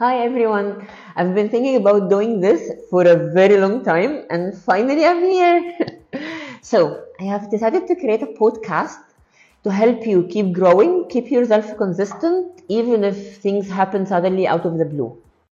Hi everyone. I've been thinking about doing this for a very long time and finally I'm here. so, I have decided to create a podcast to help you keep growing, keep yourself consistent, even if things happen suddenly out of the blue.